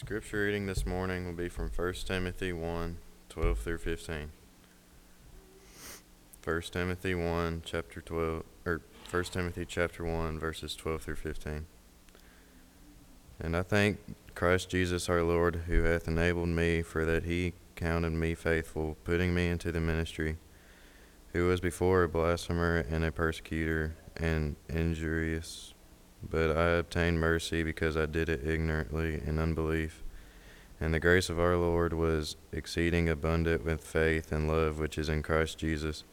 Scripture reading this morning will be from 1 Timothy 1 12 through 15. 1 Timothy 1, chapter 12, or 1 Timothy chapter 1, verses 12 through 15. And I thank Christ Jesus our Lord, who hath enabled me, for that he counted me faithful, putting me into the ministry, who was before a blasphemer and a persecutor and injurious but I obtained mercy because I did it ignorantly in unbelief. And the grace of our Lord was exceeding abundant with faith and love which is in Christ Jesus.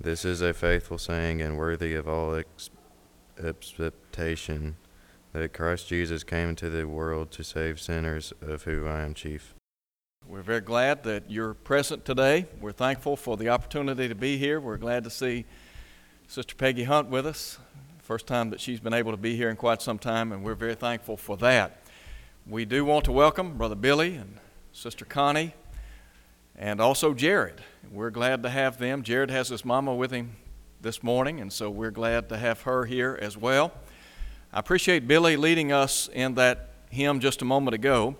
This is a faithful saying and worthy of all expectation that Christ Jesus came into the world to save sinners, of whom I am chief. We're very glad that you're present today. We're thankful for the opportunity to be here. We're glad to see Sister Peggy Hunt with us. First time that she's been able to be here in quite some time, and we're very thankful for that. We do want to welcome Brother Billy and Sister Connie and also Jared. We're glad to have them. Jared has his mama with him this morning, and so we're glad to have her here as well. I appreciate Billy leading us in that hymn just a moment ago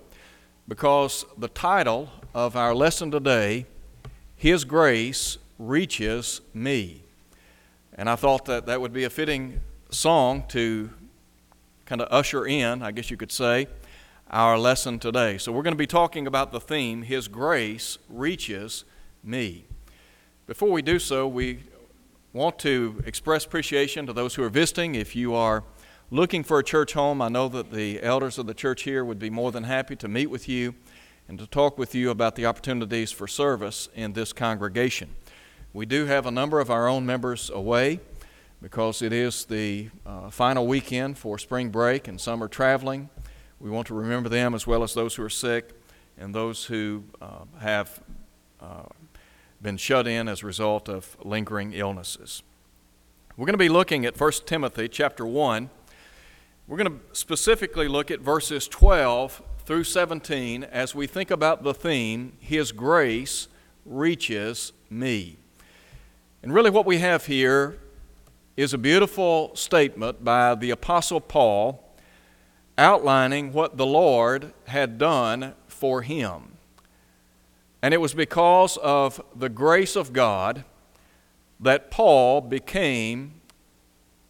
because the title of our lesson today, His Grace Reaches Me. And I thought that that would be a fitting song to kind of usher in, I guess you could say, our lesson today. So we're going to be talking about the theme, His Grace Reaches Me. Before we do so, we want to express appreciation to those who are visiting. If you are looking for a church home, I know that the elders of the church here would be more than happy to meet with you and to talk with you about the opportunities for service in this congregation. We do have a number of our own members away because it is the uh, final weekend for spring break and summer traveling. We want to remember them as well as those who are sick and those who uh, have uh, been shut in as a result of lingering illnesses. We're going to be looking at 1 Timothy chapter 1. We're going to specifically look at verses 12 through 17 as we think about the theme, His grace reaches me. And really, what we have here is a beautiful statement by the Apostle Paul outlining what the Lord had done for him. And it was because of the grace of God that Paul became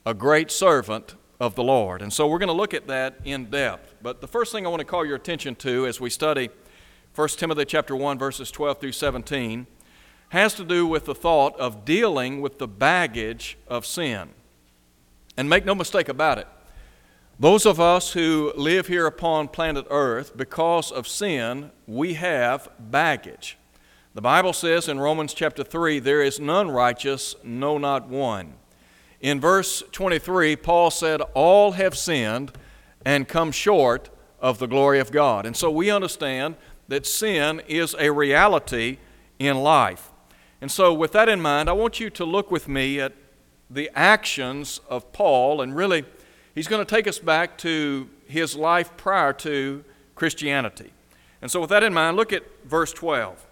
a great servant of the Lord. And so we're going to look at that in depth. But the first thing I want to call your attention to as we study 1 Timothy chapter 1 verses 12 through 17 has to do with the thought of dealing with the baggage of sin. And make no mistake about it, those of us who live here upon planet Earth, because of sin, we have baggage. The Bible says in Romans chapter 3, there is none righteous, no, not one. In verse 23, Paul said, All have sinned and come short of the glory of God. And so we understand that sin is a reality in life. And so, with that in mind, I want you to look with me at the actions of Paul, and really, he's going to take us back to his life prior to Christianity. And so, with that in mind, look at verse 12.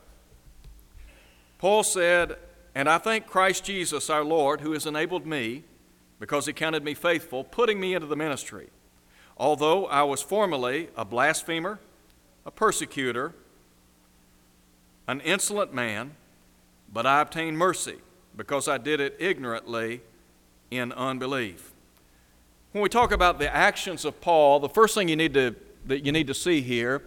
Paul said, And I thank Christ Jesus our Lord, who has enabled me, because he counted me faithful, putting me into the ministry. Although I was formerly a blasphemer, a persecutor, an insolent man, but I obtained mercy because I did it ignorantly in unbelief. When we talk about the actions of Paul, the first thing you need to, that you need to see here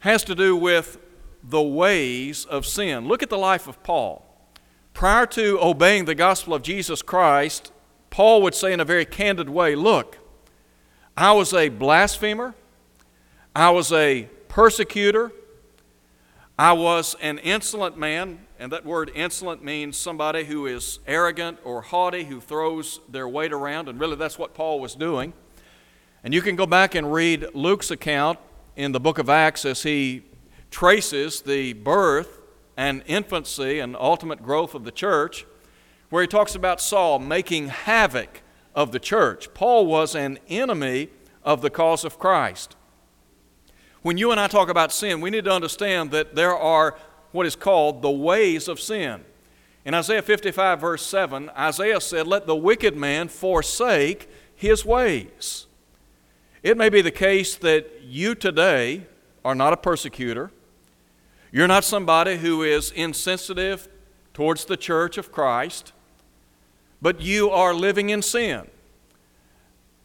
has to do with the ways of sin. Look at the life of Paul. Prior to obeying the gospel of Jesus Christ, Paul would say in a very candid way Look, I was a blasphemer, I was a persecutor, I was an insolent man, and that word insolent means somebody who is arrogant or haughty, who throws their weight around, and really that's what Paul was doing. And you can go back and read Luke's account in the book of Acts as he traces the birth and infancy and ultimate growth of the church, where he talks about Saul making havoc of the church. Paul was an enemy of the cause of Christ when you and I talk about sin, we need to understand that there are what is called the ways of sin. In Isaiah 55, verse 7, Isaiah said, Let the wicked man forsake his ways. It may be the case that you today are not a persecutor. You're not somebody who is insensitive towards the church of Christ, but you are living in sin.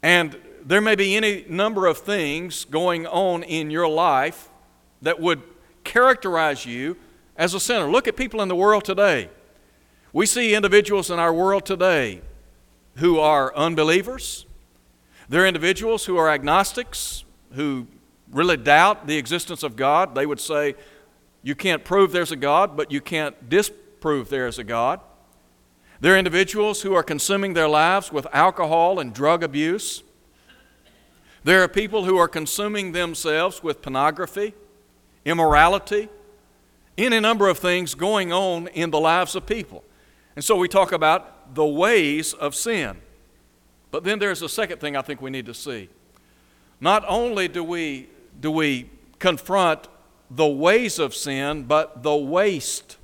And there may be any number of things going on in your life that would characterize you as a sinner. Look at people in the world today. We see individuals in our world today who are unbelievers. They're individuals who are agnostics, who really doubt the existence of God. They would say, You can't prove there's a God, but you can't disprove there is a God. They're individuals who are consuming their lives with alcohol and drug abuse. There are people who are consuming themselves with pornography, immorality, any number of things going on in the lives of people. And so we talk about the ways of sin. But then there's a second thing I think we need to see. Not only do we, do we confront the ways of sin, but the waste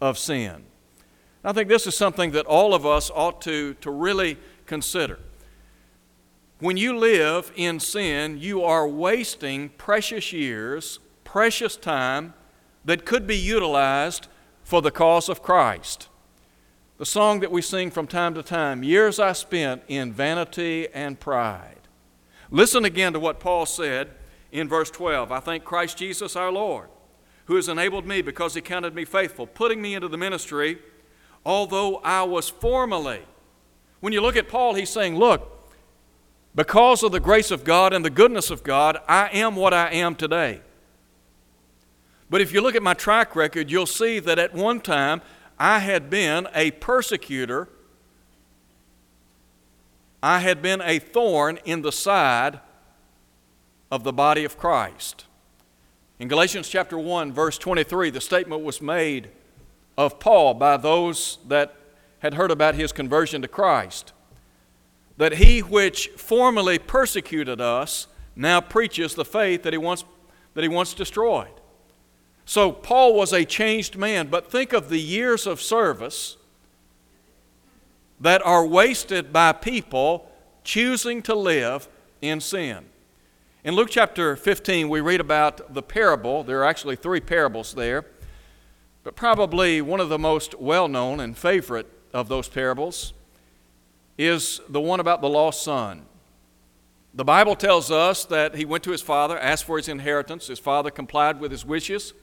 of sin. I think this is something that all of us ought to, to really consider. When you live in sin, you are wasting precious years, precious time that could be utilized for the cause of Christ. The song that we sing from time to time, Years I Spent in Vanity and Pride. Listen again to what Paul said in verse 12. I thank Christ Jesus our Lord, who has enabled me because he counted me faithful, putting me into the ministry, although I was formerly. When you look at Paul, he's saying, Look, because of the grace of God and the goodness of God, I am what I am today. But if you look at my track record, you'll see that at one time I had been a persecutor, I had been a thorn in the side of the body of Christ. In Galatians chapter 1, verse 23, the statement was made of Paul by those that had heard about his conversion to Christ that he which formerly persecuted us now preaches the faith that he once, that he once destroyed. So Paul was a changed man, but think of the years of service that are wasted by people choosing to live in sin. In Luke chapter 15, we read about the parable. There are actually three parables there, but probably one of the most well known and favorite of those parables is the one about the lost son. The Bible tells us that he went to his father, asked for his inheritance. His father complied with his wishes.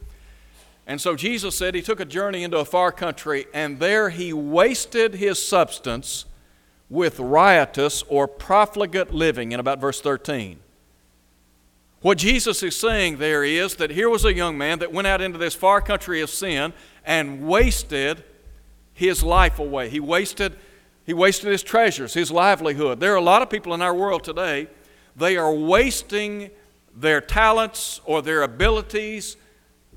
And so Jesus said he took a journey into a far country, and there he wasted his substance with riotous or profligate living, in about verse 13. What Jesus is saying there is that here was a young man that went out into this far country of sin and wasted his life away. He wasted he wasted his treasures, his livelihood. There are a lot of people in our world today, they are wasting their talents or their abilities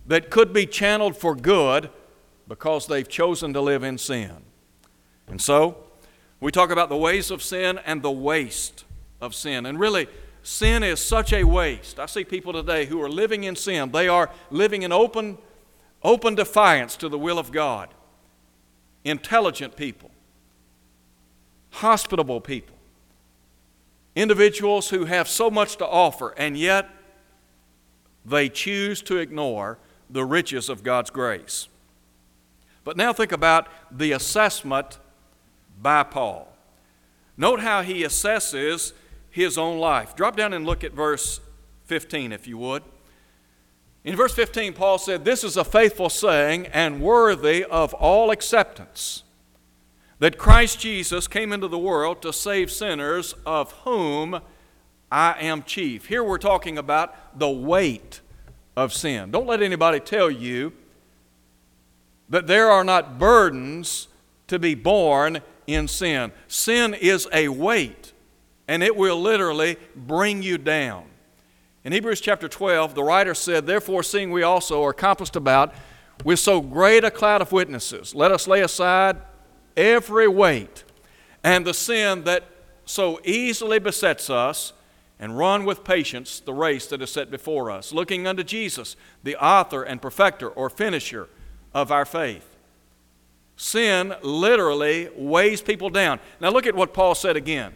that could be channeled for good because they've chosen to live in sin. And so, we talk about the ways of sin and the waste of sin. And really, sin is such a waste. I see people today who are living in sin. They are living in open, open defiance to the will of God. Intelligent people hospitable people, individuals who have so much to offer, and yet they choose to ignore the riches of God's grace. But now think about the assessment by Paul. Note how he assesses his own life. Drop down and look at verse 15, if you would. In verse 15, Paul said, This is a faithful saying and worthy of all acceptance that Christ Jesus came into the world to save sinners, of whom I am chief. Here we're talking about the weight of sin. Don't let anybody tell you that there are not burdens to be borne in sin. Sin is a weight, and it will literally bring you down. In Hebrews chapter 12, the writer said, Therefore, seeing we also are compassed about with so great a cloud of witnesses, let us lay aside every weight and the sin that so easily besets us and run with patience the race that is set before us, looking unto Jesus, the author and perfecter or finisher of our faith. Sin literally weighs people down. Now look at what Paul said again.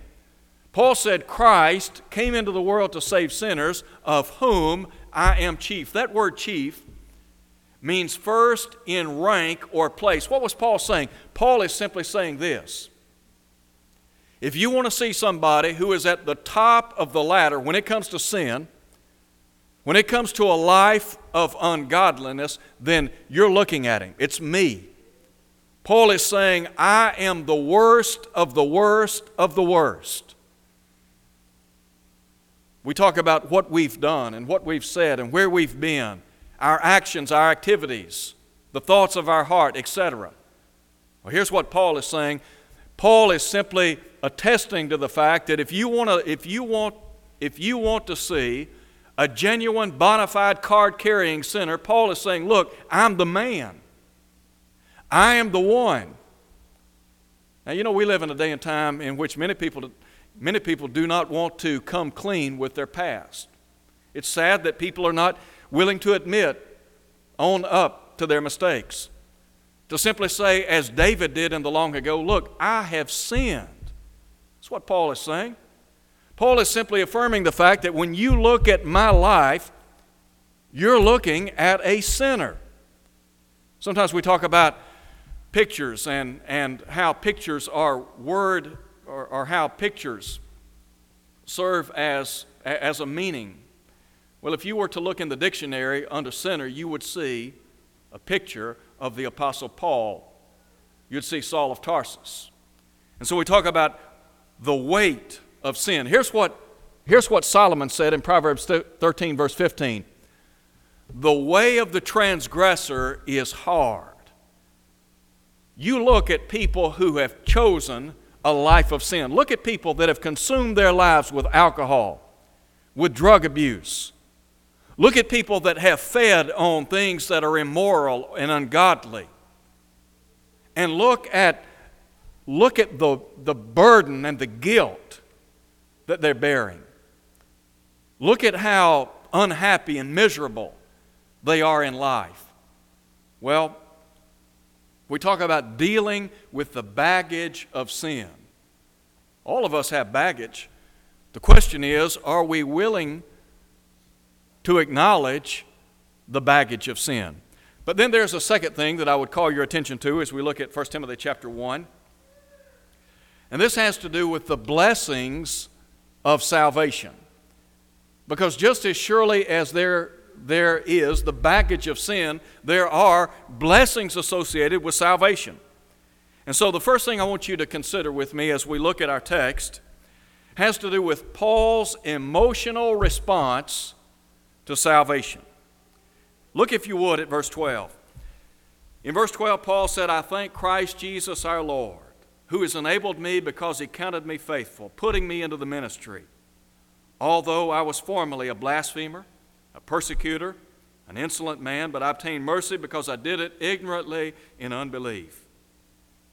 Paul said, Christ came into the world to save sinners, of whom I am chief. That word chief means first in rank or place. What was Paul saying? Paul is simply saying this. If you want to see somebody who is at the top of the ladder when it comes to sin, when it comes to a life of ungodliness, then you're looking at him. It's me. Paul is saying, I am the worst of the worst of the worst. We talk about what we've done and what we've said and where we've been, our actions, our activities, the thoughts of our heart, etc. Well, here's what Paul is saying. Paul is simply attesting to the fact that if you want to, if you want, if you want to see a genuine, bona fide card carrying sinner, Paul is saying, Look, I'm the man. I am the one. Now, you know, we live in a day and time in which many people, many people do not want to come clean with their past. It's sad that people are not willing to admit, own up to their mistakes. To simply say, as David did in the long ago, look, I have sinned. That's what Paul is saying. Paul is simply affirming the fact that when you look at my life, you're looking at a sinner. Sometimes we talk about pictures and, and how pictures are word or, or how pictures serve as, as a meaning. Well, if you were to look in the dictionary under sinner, you would see a picture of the Apostle Paul. You'd see Saul of Tarsus. And so we talk about the weight of sin. Here's what, here's what Solomon said in Proverbs 13, verse 15 The way of the transgressor is hard you look at people who have chosen a life of sin. Look at people that have consumed their lives with alcohol, with drug abuse. Look at people that have fed on things that are immoral and ungodly. And look at, look at the, the burden and the guilt that they're bearing. Look at how unhappy and miserable they are in life. Well, we talk about dealing with the baggage of sin. All of us have baggage. The question is are we willing to acknowledge the baggage of sin? But then there's a second thing that I would call your attention to as we look at 1 Timothy chapter 1. And this has to do with the blessings of salvation. Because just as surely as there there is the baggage of sin, there are blessings associated with salvation. And so, the first thing I want you to consider with me as we look at our text has to do with Paul's emotional response to salvation. Look, if you would, at verse 12. In verse 12, Paul said, I thank Christ Jesus our Lord, who has enabled me because he counted me faithful, putting me into the ministry. Although I was formerly a blasphemer, a persecutor, an insolent man, but I obtained mercy because I did it ignorantly in unbelief.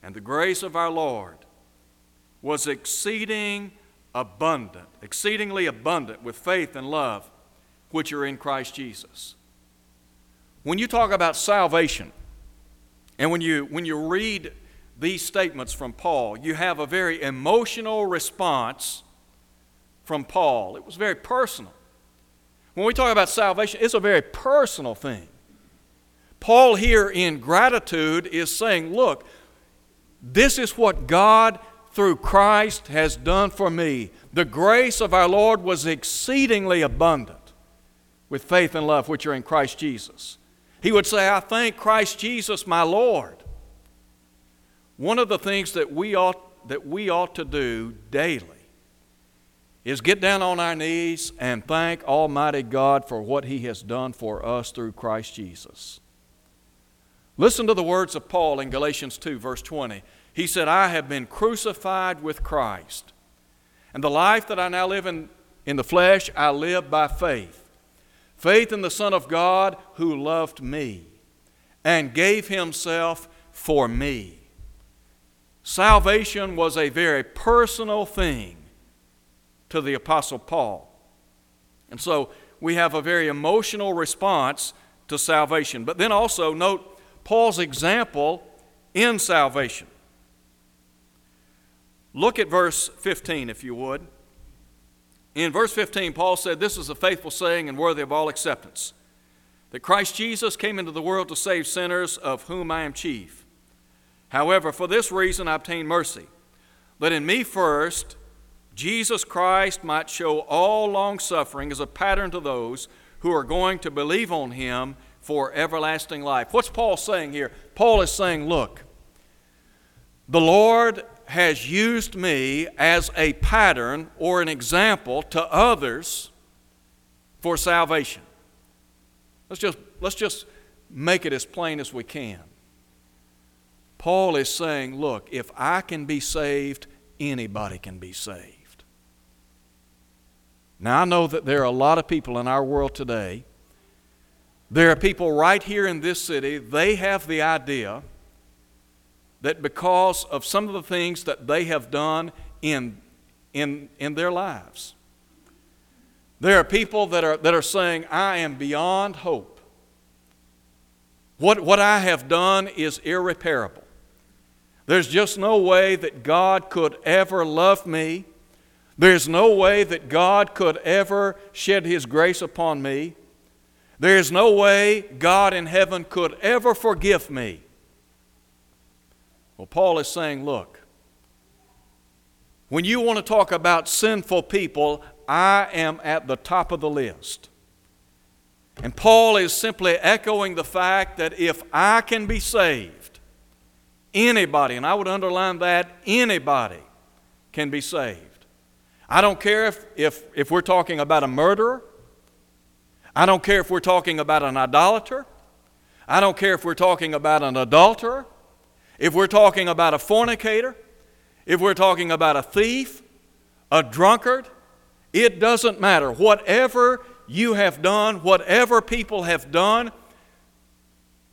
And the grace of our Lord was exceeding abundant, exceedingly abundant with faith and love which are in Christ Jesus. When you talk about salvation, and when you, when you read these statements from Paul, you have a very emotional response from Paul. It was very personal. When we talk about salvation, it's a very personal thing. Paul, here in gratitude, is saying, Look, this is what God through Christ has done for me. The grace of our Lord was exceedingly abundant with faith and love which are in Christ Jesus. He would say, I thank Christ Jesus, my Lord. One of the things that we ought, that we ought to do daily is get down on our knees and thank Almighty God for what He has done for us through Christ Jesus. Listen to the words of Paul in Galatians 2, verse 20. He said, I have been crucified with Christ, and the life that I now live in, in the flesh, I live by faith. Faith in the Son of God who loved me and gave Himself for me. Salvation was a very personal thing to the Apostle Paul. And so we have a very emotional response to salvation. But then also note Paul's example in salvation. Look at verse 15, if you would. In verse 15, Paul said, This is a faithful saying and worthy of all acceptance that Christ Jesus came into the world to save sinners, of whom I am chief. However, for this reason I obtained mercy, that in me first Jesus Christ might show all long suffering as a pattern to those who are going to believe on him for everlasting life. What's Paul saying here? Paul is saying, Look, the Lord has used me as a pattern or an example to others for salvation. Let's just, let's just make it as plain as we can. Paul is saying, look, if I can be saved, anybody can be saved. Now, I know that there are a lot of people in our world today. There are people right here in this city, they have the idea that because of some of the things that they have done in, in, in their lives, there are people that are, that are saying, I am beyond hope. What, what I have done is irreparable. There's just no way that God could ever love me. There's no way that God could ever shed His grace upon me. There's no way God in heaven could ever forgive me. Well, Paul is saying, look, when you want to talk about sinful people, I am at the top of the list. And Paul is simply echoing the fact that if I can be saved, anybody, and I would underline that, anybody can be saved. I don't care if, if, if we're talking about a murderer. I don't care if we're talking about an idolater. I don't care if we're talking about an adulterer if we're talking about a fornicator, if we're talking about a thief, a drunkard, it doesn't matter. Whatever you have done, whatever people have done,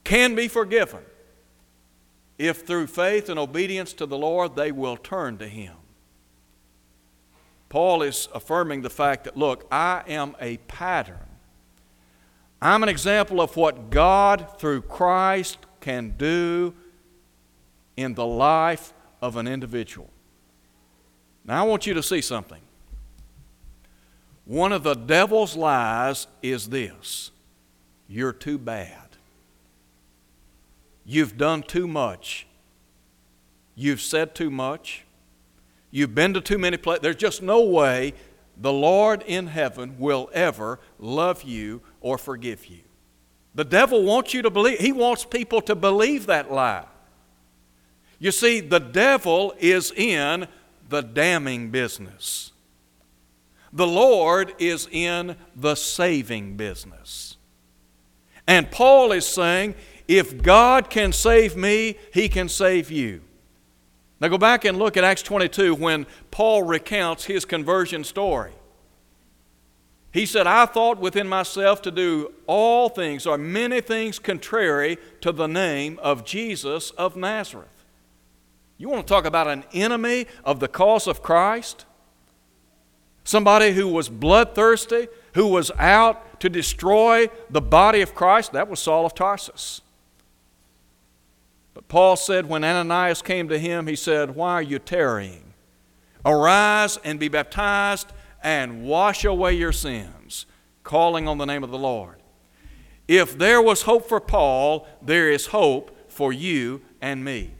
can be forgiven if through faith and obedience to the Lord they will turn to Him. Paul is affirming the fact that, look, I am a pattern. I'm an example of what God through Christ can do in the life of an individual. Now, I want you to see something. One of the devil's lies is this you're too bad. You've done too much. You've said too much. You've been to too many places. There's just no way the Lord in heaven will ever love you or forgive you. The devil wants you to believe, he wants people to believe that lie. You see, the devil is in the damning business. The Lord is in the saving business. And Paul is saying, if God can save me, he can save you. Now go back and look at Acts 22 when Paul recounts his conversion story. He said, I thought within myself to do all things or many things contrary to the name of Jesus of Nazareth. You want to talk about an enemy of the cause of Christ? Somebody who was bloodthirsty, who was out to destroy the body of Christ? That was Saul of Tarsus. But Paul said when Ananias came to him, he said, Why are you tarrying? Arise and be baptized and wash away your sins, calling on the name of the Lord. If there was hope for Paul, there is hope for you and me.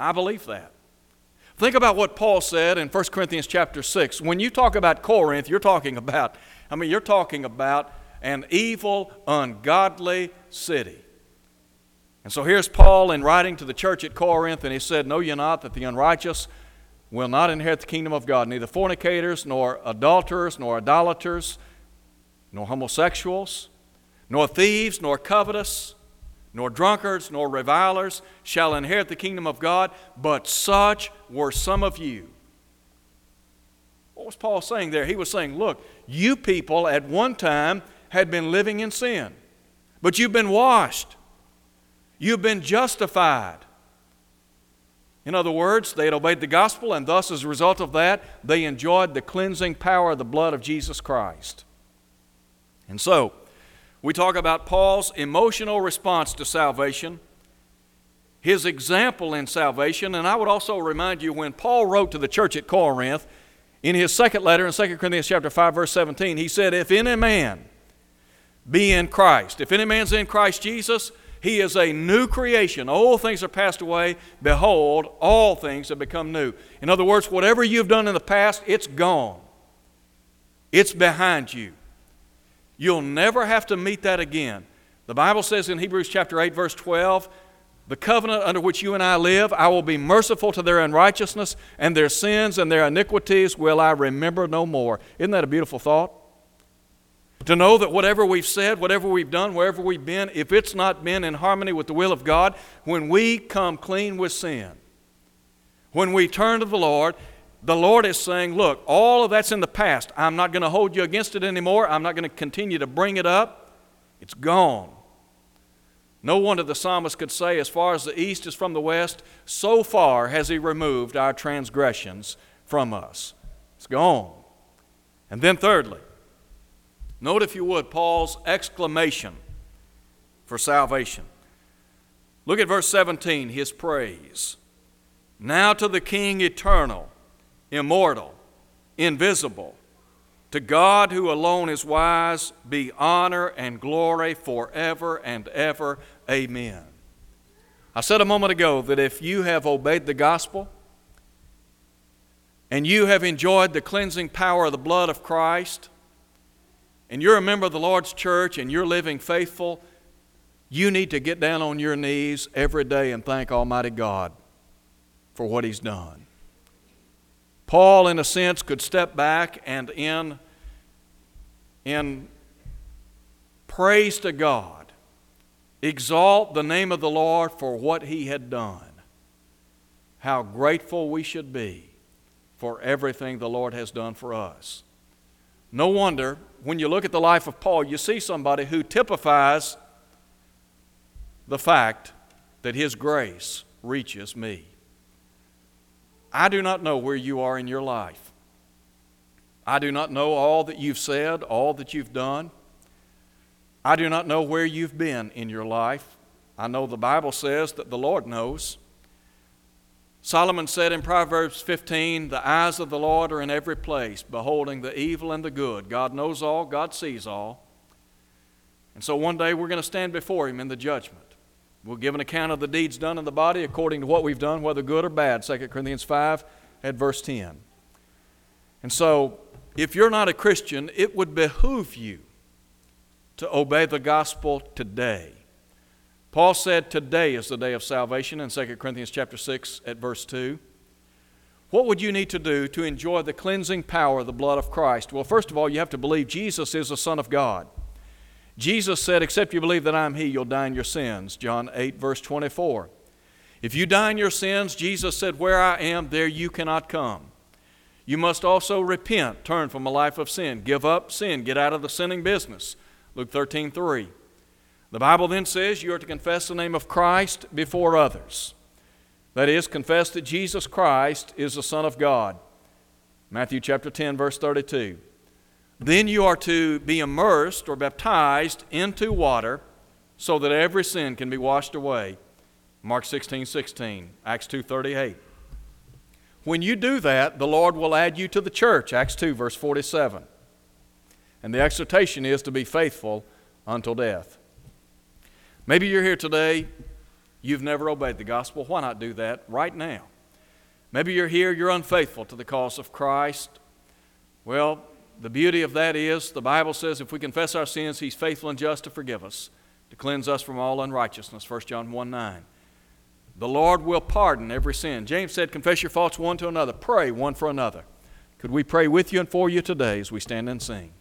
I believe that. Think about what Paul said in 1 Corinthians chapter 6. When you talk about Corinth, you're talking about, I mean, you're talking about an evil, ungodly city. And so here's Paul in writing to the church at Corinth, and he said, Know ye not that the unrighteous will not inherit the kingdom of God, neither fornicators, nor adulterers, nor idolaters, nor homosexuals, nor thieves, nor covetous nor drunkards, nor revilers shall inherit the kingdom of God, but such were some of you. What was Paul saying there? He was saying, Look, you people at one time had been living in sin, but you've been washed, you've been justified. In other words, they had obeyed the gospel, and thus, as a result of that, they enjoyed the cleansing power of the blood of Jesus Christ. And so, we talk about Paul's emotional response to salvation, his example in salvation, and I would also remind you when Paul wrote to the church at Corinth, In his second letter in 2 Corinthians chapter 5 verse 17, he said, "If any man be in Christ, if any man's in Christ Jesus, he is a new creation. Old things are passed away. Behold, all things have become new. In other words, whatever you've done in the past, it's gone. It's behind you. You'll never have to meet that again. The Bible says in Hebrews chapter 8 verse 12, the covenant under which you and I live, I will be merciful to their unrighteousness, and their sins and their iniquities will I remember no more. Isn't that a beautiful thought? To know that whatever we've said, whatever we've done, wherever we've been, if it's not been in harmony with the will of God, when we come clean with sin, when we turn to the Lord, the Lord is saying, Look, all of that's in the past. I'm not going to hold you against it anymore. I'm not going to continue to bring it up. It's gone. No wonder the psalmist could say, As far as the east is from the west, so far has he removed our transgressions from us. It's gone. And then, thirdly, note if you would Paul's exclamation for salvation. Look at verse 17, his praise. Now to the King eternal, immortal, invisible, to God who alone is wise, be honor and glory forever and ever. Amen. I said a moment ago that if you have obeyed the gospel and you have enjoyed the cleansing power of the blood of Christ, and you're a member of the Lord's church and you're living faithful, you need to get down on your knees every day and thank Almighty God for what He's done. Paul, in a sense, could step back and in, in praise to God, exalt the name of the Lord for what he had done. How grateful we should be for everything the Lord has done for us. No wonder, when you look at the life of Paul, you see somebody who typifies the fact that his grace reaches me. I do not know where you are in your life. I do not know all that you've said, all that you've done. I do not know where you've been in your life. I know the Bible says that the Lord knows. Solomon said in Proverbs 15, The eyes of the Lord are in every place, beholding the evil and the good. God knows all, God sees all. And so one day we're going to stand before Him in the judgment. We'll give an account of the deeds done in the body according to what we've done, whether good or bad. 2 Corinthians 5 at verse 10. And so, if you're not a Christian, it would behoove you to obey the gospel today. Paul said today is the day of salvation in 2 Corinthians chapter 6 at verse 2. What would you need to do to enjoy the cleansing power of the blood of Christ? Well, first of all, you have to believe Jesus is the Son of God. Jesus said, Except you believe that I'm He, you'll die in your sins. John 8, verse 24. If you die in your sins, Jesus said, Where I am, there you cannot come. You must also repent, turn from a life of sin, give up sin, get out of the sinning business. Luke 13, 3. The Bible then says you are to confess the name of Christ before others. That is, confess that Jesus Christ is the Son of God. Matthew chapter 10, verse 32. Then you are to be immersed or baptized into water so that every sin can be washed away. Mark 16, 16, Acts 2, 38. When you do that, the Lord will add you to the church, Acts 2, verse 47. And the exhortation is to be faithful until death. Maybe you're here today, you've never obeyed the gospel. Why not do that right now? Maybe you're here, you're unfaithful to the cause of Christ. Well, the beauty of that is the Bible says if we confess our sins, He's faithful and just to forgive us, to cleanse us from all unrighteousness. 1 John 1 9. The Lord will pardon every sin. James said, Confess your faults one to another, pray one for another. Could we pray with you and for you today as we stand and sing?